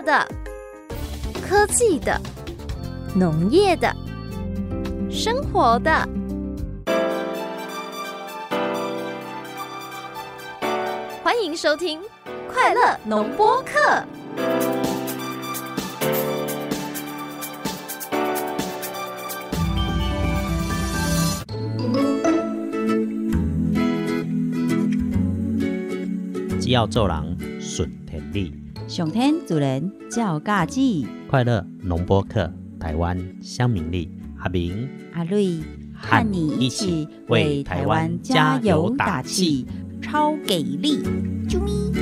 的、科技的、农业的、生活的。欢迎收听《快乐农播课》。只要做人，上天主人照家己，快乐农播客，台湾乡民力，阿明阿瑞和你一起为台湾加油打气，超给力！啾咪。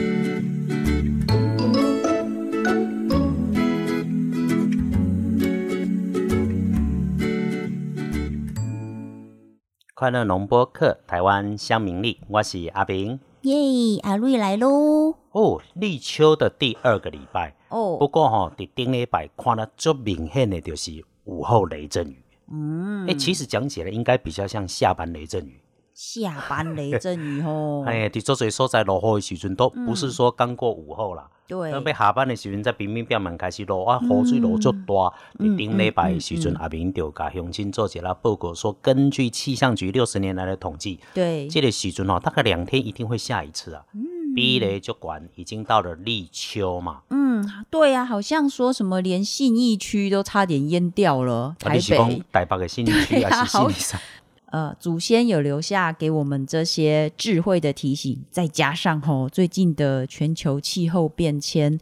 快乐农播客，台湾乡民力，我是阿明。耶，阿瑞来喽！哦，立秋的第二个礼拜哦，不哦，过吼、伫顶礼拜看了最明显的就是午后雷阵雨。嗯哎、，其实讲起来应该比较像下班雷阵雨。下班雷阵雨 吼，哎，伫做侪所在落雨的时阵，都不是说刚过午后啦。对要，下班的时阵，在平面表面开始落啊，雨水落足大。嗯伫顶礼拜的时阵，阿明就甲乡亲做一啦报告，说根据气象局六十年来的统计，对，这个时阵哦，大概两天一定会下一次啊。比雷就管已经到了立秋嘛，嗯，对啊，好像说什么连信义区都差点淹掉了，啊台北。台北的信义区还是信义山？呃，祖先有留下给我们这些智慧的提醒，再加上吼最近的全球气候变迁，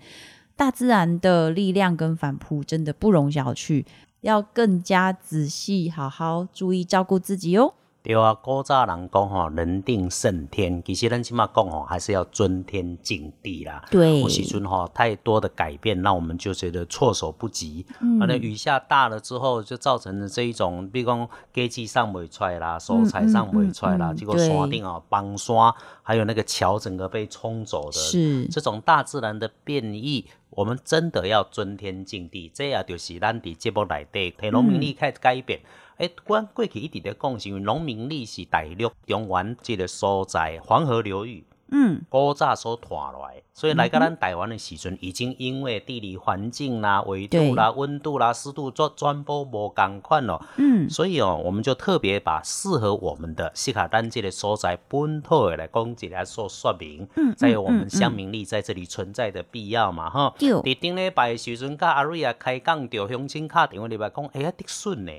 大自然的力量跟反扑真的不容小觑，要更加仔细，好好注意照顾自己哦。对啊，古早人讲吼，人定胜天，其实咱起码讲吼，还是要尊天敬地啦。对有时阵吼太多的改变，让我们就觉得措手不及。嗯可能雨下大了之后，就造成了这一种，比如讲根基上不出来啦，蔬菜上不出来啦，嗯嗯嗯结果对山顶啊崩山，还有那个桥整个被冲走的，是这种大自然的变异，我们真的要尊天敬地。这也就是咱伫节目内底，替农民力开始改变。诶、阮过去一直咧讲，是因为农民力是大陆中原这个所在黄河流域。嗯，古早所传来，所以来到咱台湾的时阵，已经因为地理环境啦、纬度啦、温度啦、湿度做传播无共款咯。嗯，所以哦，我们就特别把适合我们的西卡丹这个所在本土的来讲一来做说明，嗯再有我们嗯乡民力在这里存在的必要嘛，哈。对伫顶礼拜的时阵，甲阿瑞啊开讲着乡亲敲电话入来讲，哎呀，竹笋呢？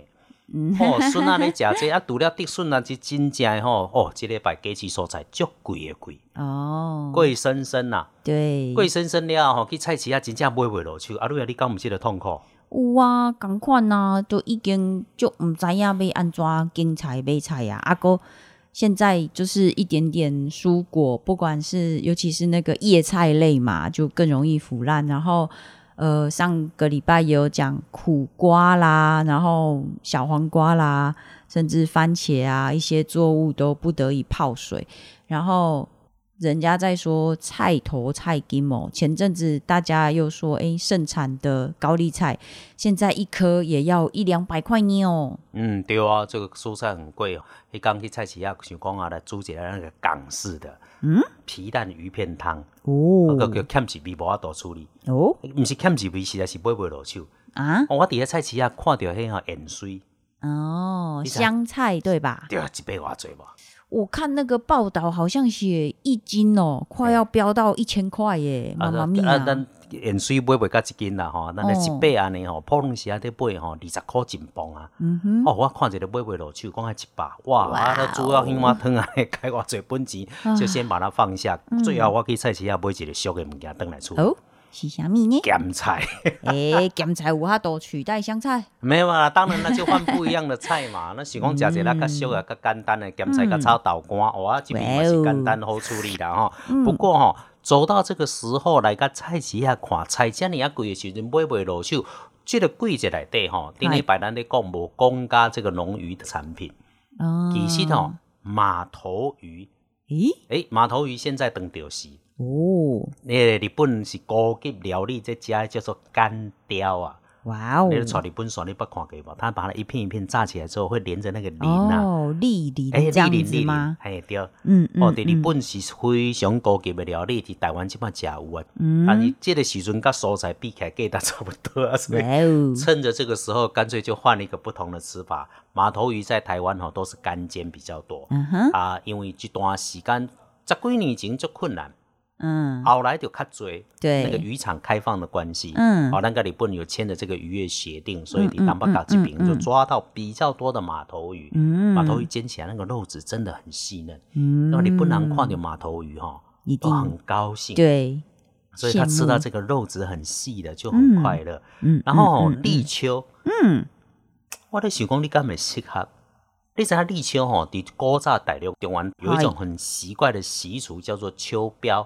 嗯哦，笋啊咧食这啊，除了竹笋啊，是真正的吼，哦，这礼拜价市所在足贵的贵，哦，贵生生呐，对，贵生生了吼，去菜市啊，真正买袂落手。啊瑞啊，你敢毋是个痛苦？有啊，共款啊，都已经就毋知影要安怎经菜买菜啊，啊个现在就是一点点蔬果，不管是尤其是那个叶菜类嘛，就更容易腐烂。然后呃，上个礼拜有讲苦瓜啦，然后小黄瓜啦，甚至番茄啊，一些作物都不得以泡水，然后。人家在说菜头菜金哦，前阵子大家又说，诶，盛产的高丽菜现在一颗也要一两百块呢哦。嗯，对啊，这个蔬菜很贵哦。迄刚去菜市啊，想讲啊，来煮一个那个港式的，嗯，皮蛋鱼片汤，哦那个叫欠一味无法度处理，哦毋是欠一味，实在是买袂落手。啊哦我伫咧菜市啊看到迄个盐水，哦，香菜对吧？对啊，一百偌济无？我看那个报道好像写一斤哦，快要飙到一千块耶！妈妈咪啊，咱盐水买袂到一斤啦吼，咱咧一百安尼吼，普通时啊咧买吼，二十箍一磅啊。嗯哼，哦，我看一个买袂落手，讲还一百，哇！哇啊，那主要青蛙汤啊，开偌济本钱，就先把它放下。最后我去菜市啊买一个俗的物件等来厝。哦，是啥物呢？咸菜，诶，咸菜有法度取代香菜？没有啦，当然那就换不一样的菜嘛。那是讲食一个较俗啊、较简单的咸菜、甲炒豆干，哇，这边也是简单好处理啦吼。不过吼，走到这个时候来甲菜市啊看菜遮尔啊贵的时阵买袂落手，这个季节内底吼，顶礼拜咱咧讲无讲加这个农渔的产品，哦，其实吼马头鱼，咦，诶，马头鱼现在当钓时。哦，那日本是高级料理，这家叫做干雕啊，哇哦你，的炒日本蒜你不看过吧？它把它一片一片炸起来之后，会连着那个鳞啊，哦，粒鳞哎，这样粒鳞粒鳞子吗？，哎对。嗯嗯哦，对日嗯本是非常高级的料理，伫台湾即摆食有啊。嗯但是这个时阵甲蔬菜比起来，价值差不多啊，所以趁着这个时候，干脆就换了一个不同的吃法。马头鱼在台湾吼都是干煎比较多、嗯哼，啊，因为这段时间十几年前就困难，嗯，后来就较多，对。那个渔场开放的关系，嗯。哦，那个日本有签的这个渔业协定，所以嗯你南北角这边嗯嗯。就抓到比较多的马头鱼。嗯。马头鱼煎起来那个肉质真的很细嫩，嗯。那么日本人看到马头鱼哈，一定。都很高兴，对，所以他吃到这个肉质很细的就很快乐。嗯，然后立秋，嗯，我在想讲你敢会适合？你知影立秋吼，伫古早大陆中湾有一种很奇怪的习俗，叫做秋膘。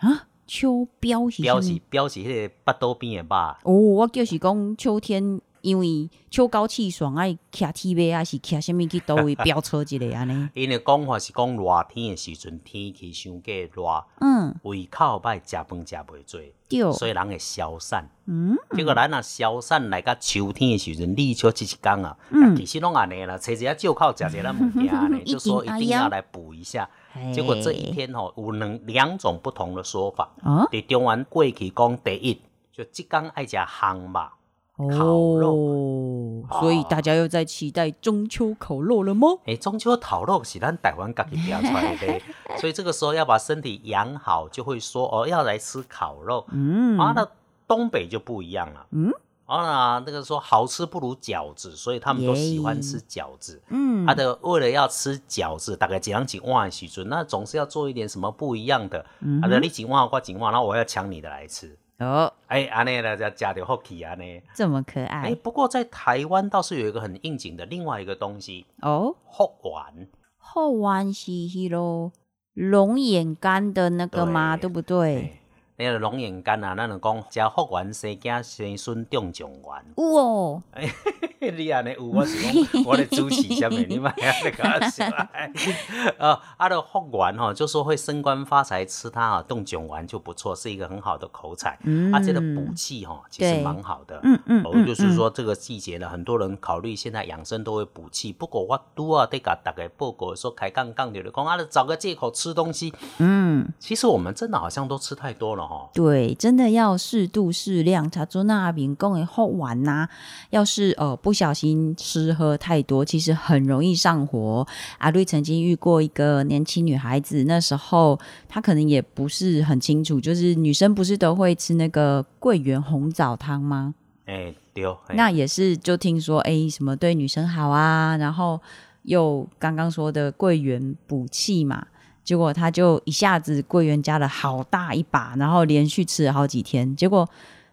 啊，秋膘是膘是？膘是迄个腹肚边的肉，哦，我就是讲秋天，因为秋高气爽，爱骑铁马，还是骑什物去倒位飙车一个安尼。因为讲法是讲热天的时阵天气伤过热，嗯，胃口歹，食饭食袂做，对，所以人会消散。嗯，结果咱若消散来到秋天的时阵，立秋这一天啊，嗯啊其实拢安尼啦，找一下借口食一下咱物件安尼，就说一定要来补一下。结果这一天吼、有两两种不同的说法。啊，伫中原过去讲第一，就浙江爱食烘肉。烤哦，所以大家又在期待中秋烤肉了吗？哎、中秋烤肉是咱台湾家己定出来的，所以这个时候要把身体养好，就会说哦要来吃烤肉。嗯，啊，那东北就不一样了。嗯，啊，那那个说好吃不如饺子，所以他们都喜欢吃饺子。嗯，他的为了要吃饺子，大概几两几万的时阵，那总是要做一点什么不一样的。嗯啊，那你几万我几万，然后我要抢你的来吃。哦，哎，安尼了，加加点福气安呢。这么可哎，爱不过在台湾倒是有一个很应景的另外一个东西，哦。后丸。后弯是迄喽龙眼干的那个吗？对对不对？哎那个龙眼干啊，咱就讲食福丸生囝生孙中状元。有哦，你安尼有，我是讲我咧主持下面，你莫安尼甲我笑。呃，啊的福丸吼，就说会升官发财，吃它啊，冻卷丸就不错，是一个很好的口彩。嗯啊，这个补气哈，其实对蛮好的。嗯嗯哦，嗯就是说这个季节呢，很多人考虑现在养生都会补气。不过我拄啊，得甲大家报告的时候开杠杠的讲，啊，找个借口吃东西。嗯，其实我们真的好像都吃太多了哈。对，真的要适度适量。查做那边讲的好玩呐、要是呃不小心吃喝太多，其实很容易上火。阿瑞曾经遇过一个年轻女孩子，那时候她可能也不是很清楚，就是女生不是都会吃那个桂圆红枣汤吗？哎、对，嘿那也是就听说，哎、什么对女生好啊，然后又刚刚说的桂圆补气嘛，结果他就一下子桂圆加了好大一把，然后连续吃了好几天，结果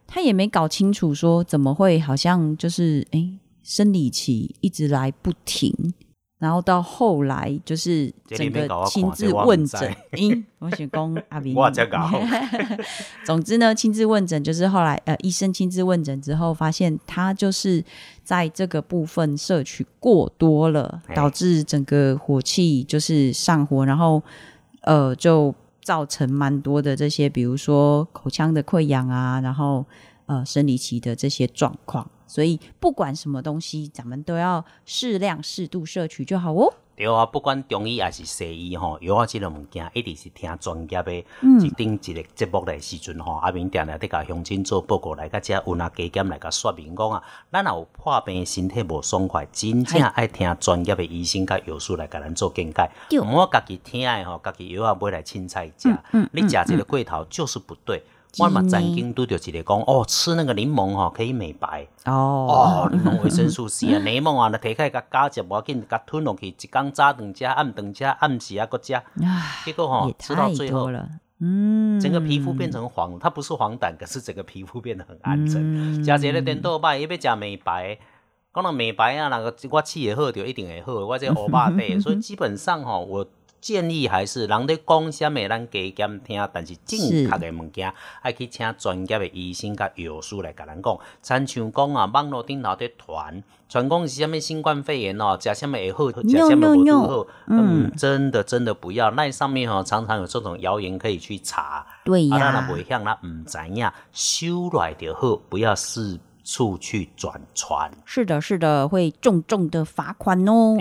他也没搞清楚说怎么会好像就是哎、生理期一直来不停。然后到后来就是整个亲自问诊，因，我想公阿明，总之呢，亲自问诊就是后来呃，医生亲自问诊之后，发现他就是在这个部分摄取过多了，哎导致整个火气就是上火，然后呃就造成蛮多的这些，比如说口腔的溃疡啊，然后呃生理期的这些状况。所以不管什么东西，咱们都要适量、适度摄取就好哦。对啊，不管中医还是西医吼，药啊这个物件一定是听专业的。嗯一定一个节目的时阵吼，阿明定定在甲乡亲做报告来，甲遮有哪加减来甲说明讲啊，咱若有破病身体无爽快，真正爱听专业的医生甲药师来甲咱做见解。对毋好家己听的吼，家己药啊买来凊彩食。嗯你食这个过头就是不对。我嘛曾经拄着一个讲，哦，吃那个柠檬吼可以美白。哦，哦，柠檬维生素 C 啊，柠檬啊，那摕起来甲加食，无要紧，甲吞落去，一工早顿食，暗顿食，暗时啊搁食，唉，结果吼也吃到最后，了，嗯，整个皮肤变成黄，它不是黄疸，可是整个皮肤变得很暗沉。嗯食一个颠倒摆，伊要食美白。讲到美白啊，那个我气也好就一定会好，我这欧巴底，所以基本上吼，我建议还是人咧讲啥物，咱加减听，但是正确的物件爱去请专业的医生甲药师来甲咱讲。亲像讲啊，网络顶头咧传，传讲是啥物新冠肺炎哦，食啥物会好，食啥物 No, 无拄好，嗯，真的真的不要。那上面吼常常有这种谣言可以去查。啊，对呀，咱若袂向，咱毋知影，收来就好，不要四处去转传，是的，是的，会重重的罚款哦。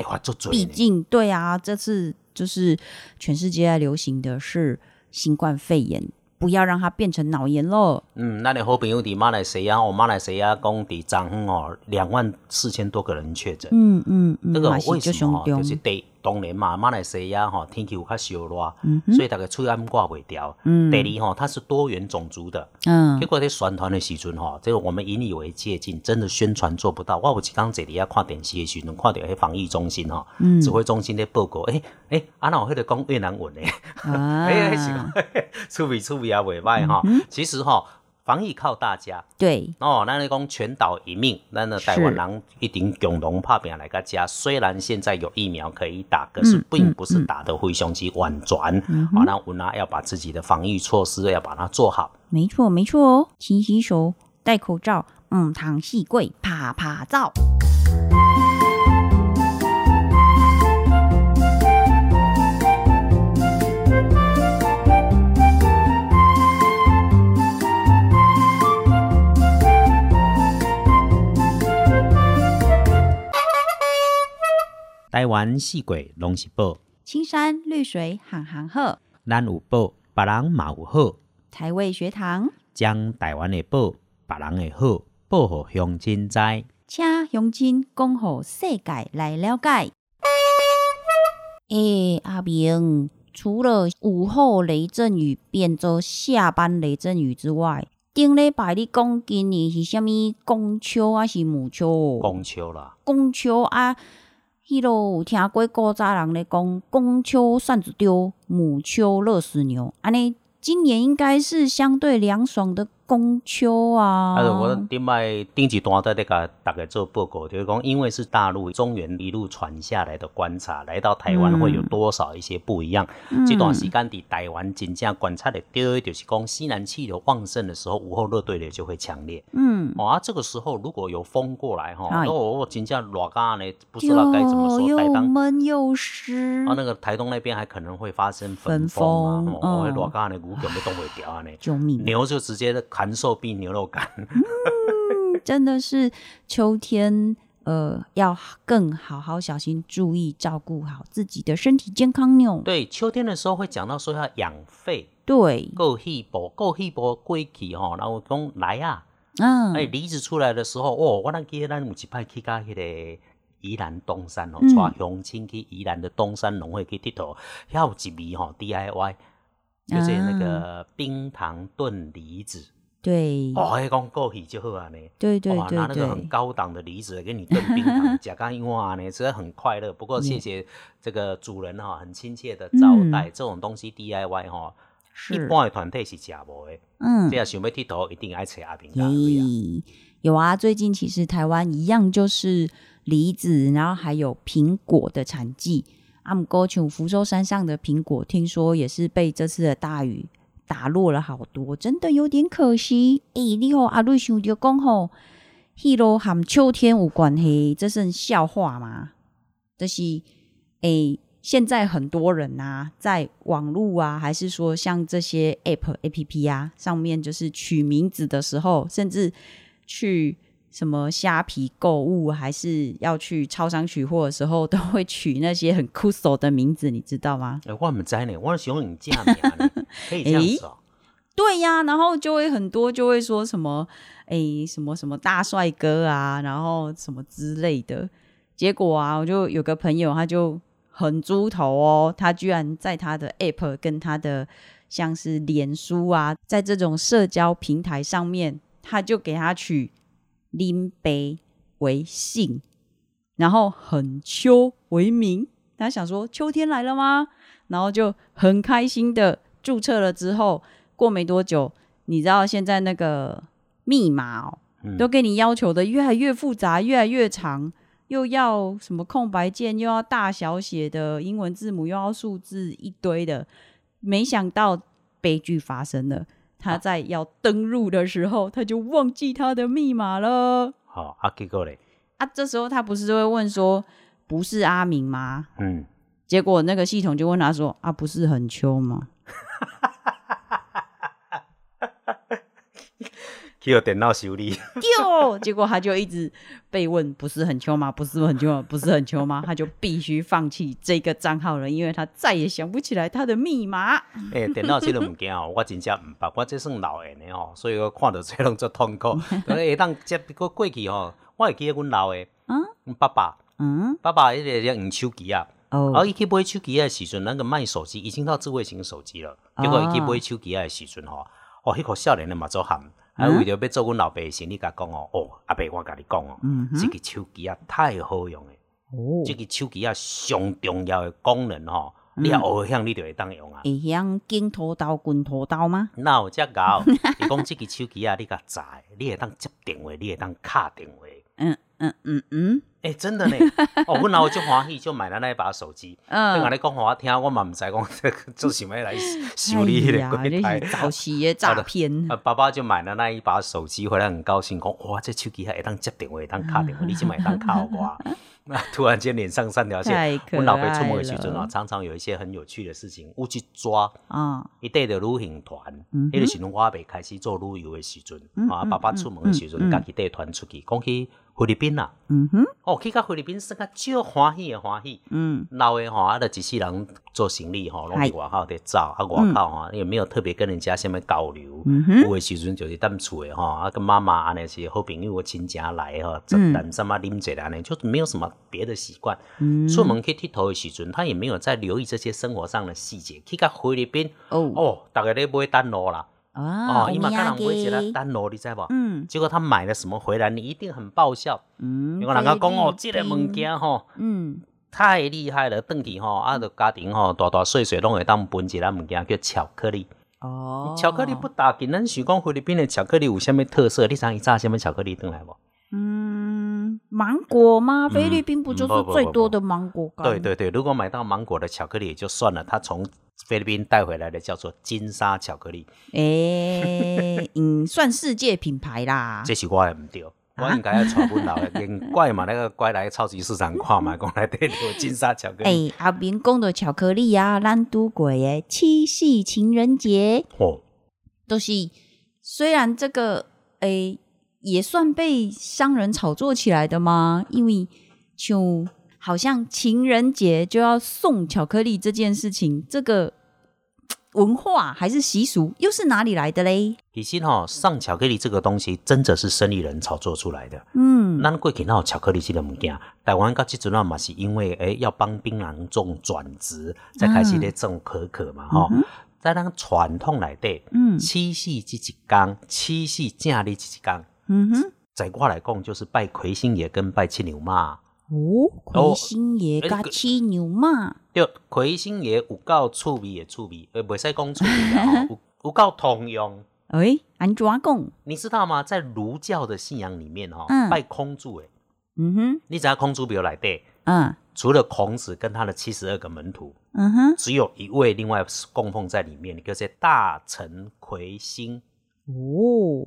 毕竟，对啊，这次就是全世界在流行的是新冠肺炎，不要让它变成脑炎喽。嗯，那你好朋友伫马来西亚，哦，马来西亚讲伫昨昏哦，两万四千多个人确诊。嗯嗯嗯，这个为什么、哦？就是第当年嘛，马来西亚哈、天气有较烧热，嗯所以大家喙暗挂袂掉。嗯。第二吼、它是多元种族的，嗯。结果在宣传的时阵吼，这个我们引以为戒禁，真的宣传做不到。我有一刚坐伫遐看电视的时阵，看到迄防疫中心指挥中心的报告，诶、诶，啊那有迄个讲越南文的，啊，诶、那是讲趣味趣味也袂歹哈。其实哈、防疫靠大家。对，哦，那你讲全岛一命，那那台湾人一定共同拍拼来个家。虽然现在有疫苗可以打，可是并不是打得非常之完全。好、那我呢要把自己的防疫措施要把它做好。没错没错哦，勤洗手，戴口罩，嗯，糖细贵，啪啪照。台湾四季拢是宝，青山绿水行行好，咱有宝，别人嘛有好。台味学堂，将台湾的宝，别人的好，报互乡亲知。请乡亲讲互世界来了解。诶、阿明，除了午后雷阵雨变作下班雷阵雨之外，顶礼拜你讲今年是啥物公秋还是母秋？公秋啦，公秋啊，迄落有听过古早人咧讲，公秋扇子丢，母秋乐死牛。安尼，今年应该是相对凉爽的公秋啊。啊，我顶摆顶一段在那个大概做报告，就是讲，因为是大陆中原一路传下来的观察，来到台湾会有多少一些不一样。这段时间伫台湾真正观察的到的就是讲，西南气流旺盛的时候，午后热对流就会强烈。嗯，哦啊，这个时候如果有风过来哈，哎哦，真正热干呢，不知道该怎么说。又又闷又湿。啊，那个台东那边还可能会发生焚焚风风啊，哦，嗯热干的牛根本冻不掉啊呢。救命！牛就直接寒瘦病牛肉干。真的是秋天，呃，要更好好小心注意，照顾好自己的身体健康哟。对，秋天的时候会讲到说要养肺，对，够气薄，够气波过去吼，然后讲来啊，嗯，哎，梨子出来的时候，哦，我那记得咱有一摆去到迄个宜兰东山吼，嗯。带乡亲去宜兰的东山农会去佚佗，遐有一味吼 DIY，就是那个冰糖炖梨子，对，哦，迄讲够气就好啊呢。对，对对对拿那个很，高档的梨子给你炖冰糖，假干哇呢，真的很快乐。不过谢谢这个主人哈、很亲切的招待。这种东西 DIY 哈、一，般的团队是吃无的。嗯这，样想要剃头，一定爱吃阿平家会啊。耶，有啊，最近其实台湾一样就是梨子，然后还有苹果的产季。阿姆哥琼福州山上的苹果，听说也是被这次的大雨打落了好多，真的有点可惜。诶、你好，阿瑞想着讲吼，迄落和秋天有关系，这是笑话吗？就是诶、现在很多人啊，在网络啊，还是说像这些 App、APP 啊上面，就是取名字的时候，甚至去什么虾皮购物，还是要去超商取货的时候，都会取那些很酷手的名字，你知道吗？哎、我唔知呢，我想你假名呢，可以这样子哦、对呀，然后就会很多就会说什么，诶，什么什么大帅哥啊，然后什么之类的。结果啊，我就有个朋友，他就很猪头哦，他居然在他的 App 跟他的像是脸书啊，在这种社交平台上面，他就给他取林北为姓，然后很秋为名。他想说秋天来了吗？然后就很开心的注册了之后，过没多久，你知道现在那个密码哦，嗯都给你要求的越来越复杂，越来越长，又要什么空白键，又要大小写的英文字母，又要数字一堆的。没想到悲剧发生了，他在要登录的时候，他就忘记他的密码了。好、啊，结果嘞，啊，这时候他不是就会问说，不是阿明吗？嗯，结果那个系统就问他说，啊，不是很秋吗？去有电脑修理。丢，结果他就一直被问，不是很穷吗？不是很穷吗？不是很穷吗？他就必须放弃这个账号了，因为他再也想不起来他的密码。诶、电脑这个物件哦，我真正毋捌，我这算老人的哦，所以我看到这拢足痛苦。下当接过过去吼，我会记得阮老的，嗯爸爸，嗯，爸爸迄个咧用手机啊，哦伊去买手机的时阵，咱个卖手机已经到智慧型手机了。结果伊去买手机的时阵吼，哦，迄个少年的嘛做喊，啊，为着要做阮老爸的生意，甲讲哦，哦，阿伯我甲你讲哦，即个手机啊太好用诶，哦，这个手机啊上重要诶功能吼，你啊学向你就会当用啊。会晓镜头刀、滚拖刀吗？那有遮高，伊讲即个手机啊，你甲载，你会当接电话，你会当敲电话。嗯嗯嗯嗯诶、真的呢！哦，我然后就欢喜，就买了那一把手机。你嗯甲你讲给我听，我嘛唔知讲这个做想要来修理迄哎呀。早期的诈骗。啊，爸爸就买了那一把手机回来，很高兴，讲哇，这手机还会当接电话，会当卡电话，你去买当卡我。那 突然间脸上三条线。我老爸出门的时爱阵啊，常常有一些很有趣的事情，我去抓。啊，一带的旅行团，嗯迄个时阵我还未开始做旅游的时阵，啊，爸爸出门的时阵，家己带团出去，讲去菲律宾啦，嗯哼，哦，去到菲律宾算较少欢喜的欢喜。嗯。老的吼，啊，就一世人做生意吼，拢伫外口伫走，啊，外口吼也没有特别跟人家什么交流。嗯哼，有的时阵就是踮厝的吼，啊，跟妈妈安尼是好朋友、亲戚来吼，嗯。谈什么啉者安尼，就是没有什么别的习惯。嗯出门去佚佗的时阵，他也没有在留意这些生活上的细节。去到菲律宾，哦哦，大家咧买单路啦，啊，哦，伊嘛敢人买一个个，单路，你知无？嗯结果他买了什么回来，你一定很爆笑。嗯，因为人家讲哦，菲这个物件吼嗯太厉害了，转去吼，啊，就家庭吼大大细细拢会当分一个物件叫巧克力。哦，巧克力不打紧，咱想讲菲律宾的巧克力有啥物特色？你知伊炸啥物巧克力转来无？嗯，芒果吗？菲律宾不就是不不不最多的芒果干？对对对，如果买到芒果的巧克力也就算了，他从菲律宾带回来的叫做金沙巧克力，诶，嗯，算世界品牌啦。这是我的唔对。我应该要传阮老的，连怪嘛那个怪来超级市场看嘛，讲来对有金沙巧克力。诶，阿明讲的巧克力啊，咱都过诶七夕情人节，哦，都是虽然这个诶也算被商人炒作起来的吗？因为就好像情人节就要送巧克力这件事情，这个文化还是习俗，又是哪里来的嘞？其实哈、上巧克力这个东西，真的是生意人炒作出来的。嗯，咱过去哪有巧克力这个物件？台湾到即阵啊嘛是因为诶、要帮槟榔种转植，才开始咧种可可嘛吼。在咱传统内底，嗯七夕这一天，七夕正日这一天，嗯哼，在我来讲就是拜魁星爷跟拜七牛妈。哦，魁星爷加七牛嘛，对，魁星爷有够趣味的趣味，呃，袂使讲趣味 有有够通用。诶，安怎讲？你知道吗？在儒教的信仰里面，哈、嗯。拜空柱，诶，嗯哼，你知道空柱庙来底，嗯。除了孔子跟他的七十二个门徒，嗯哼，只有一位另外供奉在里面，就是大臣魁星，哦，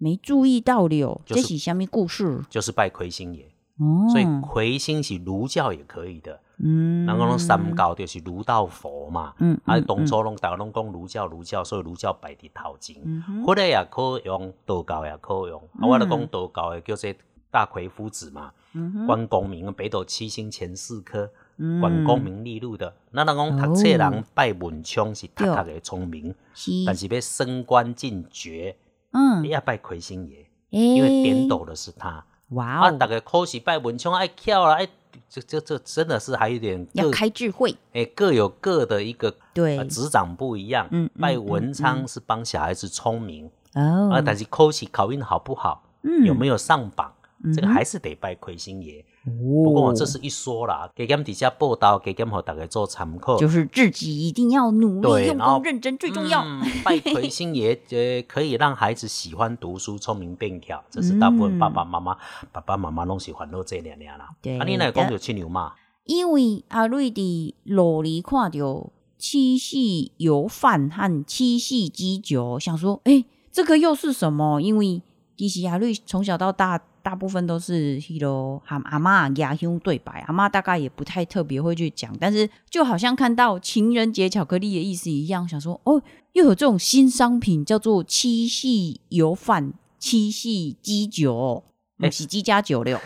没注意到了，就是这是什么故事？就是拜魁星爷。哦，所以魁星是儒教也可以的，嗯，然后拢三教就是儒道佛嘛，嗯啊，嗯。当初拢大家拢讲儒教儒教，所以儒教摆伫头前，嗯哼。佛的也可用，道教也可用，啊，我咧讲道教的叫做大魁夫子嘛，嗯哼，关公明北斗七星前四颗，嗯。关公明利禄的。咱人讲读册人拜文昌是读读的聪明，是，但是要升官进爵，嗯。你，要拜魁星爷，因因为点斗的是他。啊，哇哦，大家考试拜文昌爱跳啦，哎，这这这真的是还有点要各开智慧，哎各有各的一个对。呃执掌不一样。嗯嗯拜文昌是帮小孩子聪明哦。啊，但是考试考运好不好，嗯。有没有上榜，这个还是得拜魁星爷。不过哦这是一说啦，给他们底下报道，给他们和大家做参考。就是自己一定要努力、用功、认真最重要。嗯拜魁星 爷，呃，可以让孩子喜欢读书、聪明变巧，这是大部分爸爸妈妈、爸爸妈妈拢喜欢做这两样啦。嗯对啊，你来讲的就七牛嘛，因为阿瑞伫路里看到七夕油饭和七夕鸡酒，想说，哎、这个又是什么？因为其实阿瑞从小到大，大部分都是迄落和阿妈牙兄对白，阿妈大概也不太特别会去讲，但是就好像看到情人节巧克力的意思一样，想说，哦，又有这种新商品叫做七夕油饭。七夕鸡酒，不是鸡加酒了。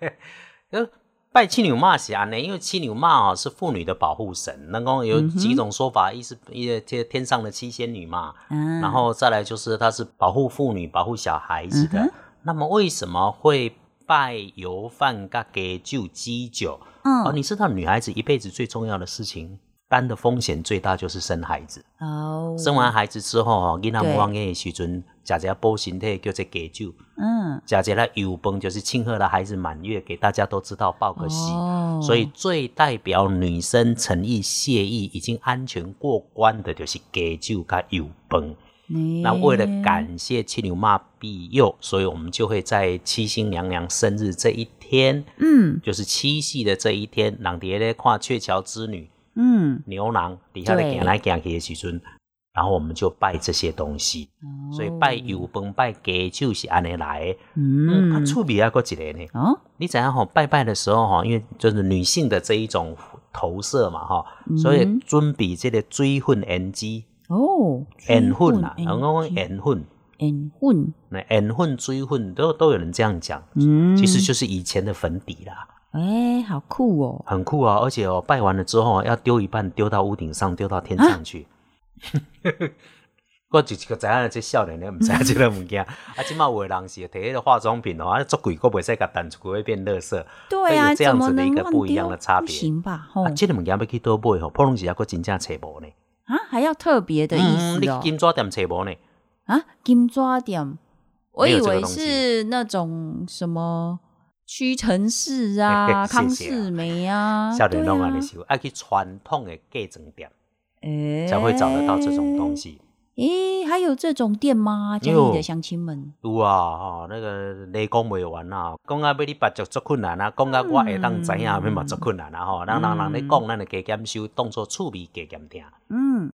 呃，拜七牛妈是安呢，因为七牛妈哦是妇女的保护神，能够有几种说法，一是一天天上的七仙女嘛，嗯然后再来就是她是保护妇女、保护小孩子的。嗯那么为什么会拜油饭跟给酒鸡酒？嗯哦，你知道女孩子一辈子最重要的事情，担的风险最大就是生孩子。哦，生完孩子之后哦，囡仔对母的时阵，食一下补身体叫做给酒，嗯，食一下油饭就是庆贺了孩子满月，给大家都知道报个喜。哦所以最代表女生诚意谢意、已经安全过关的，就是给酒加油饭。那为了感谢七牛妈庇佑，所以我们就会在七星娘娘生日这一天，嗯。就是七夕的这一天，人伫咧看鹊桥之女嗯，牛郎底下咧对行来行去的时阵，然后我们就拜这些东西，所以拜油饭、拜鸡酒是安尼来的。嗯，啊，嗯趣味还有一个呢，哦，你怎样吼拜拜的时候吼，因为就是女性的这一种投射嘛哈，嗯所以准备这个水粉烟机。哦，烟粉啦，水然后讲烟粉，烟粉，那烟粉、水粉都都有人这样讲，嗯，其实就是以前的粉底啦，哎，好酷哦，很酷啊！而且哦，拜完了之后要丢一半，丢到屋顶上，丢到天上去。我就是个知影这少年咧，唔知影这个物件。啊，即马有的人是摕迄个化妆品哦，啊，足贵，佫袂使甲弹出去，会变垃圾。对啊，这样子的一个不一样丢的差别不行吧？吼啊，这个物件要去倒买吼，普通时啊，佫真正找无呢。啊，还要特别的意嗯，思哦你。金抓店找无呢？啊，金抓点，我以为是那种什么屈臣氏啊、康 谢谢啊士美啊，少年拢安尼对啊想，爱去传统的嫁妆店哎才会找得到这种东。西。诶，还有这种店吗？嘉有义的乡亲们，有啊，哦、那个你讲袂完啊，讲啊要你捌就足困难啊，讲啊我会当知影，要嘛足困难啊吼，人人人咧讲，咱就加减收，当做趣味加减听。嗯，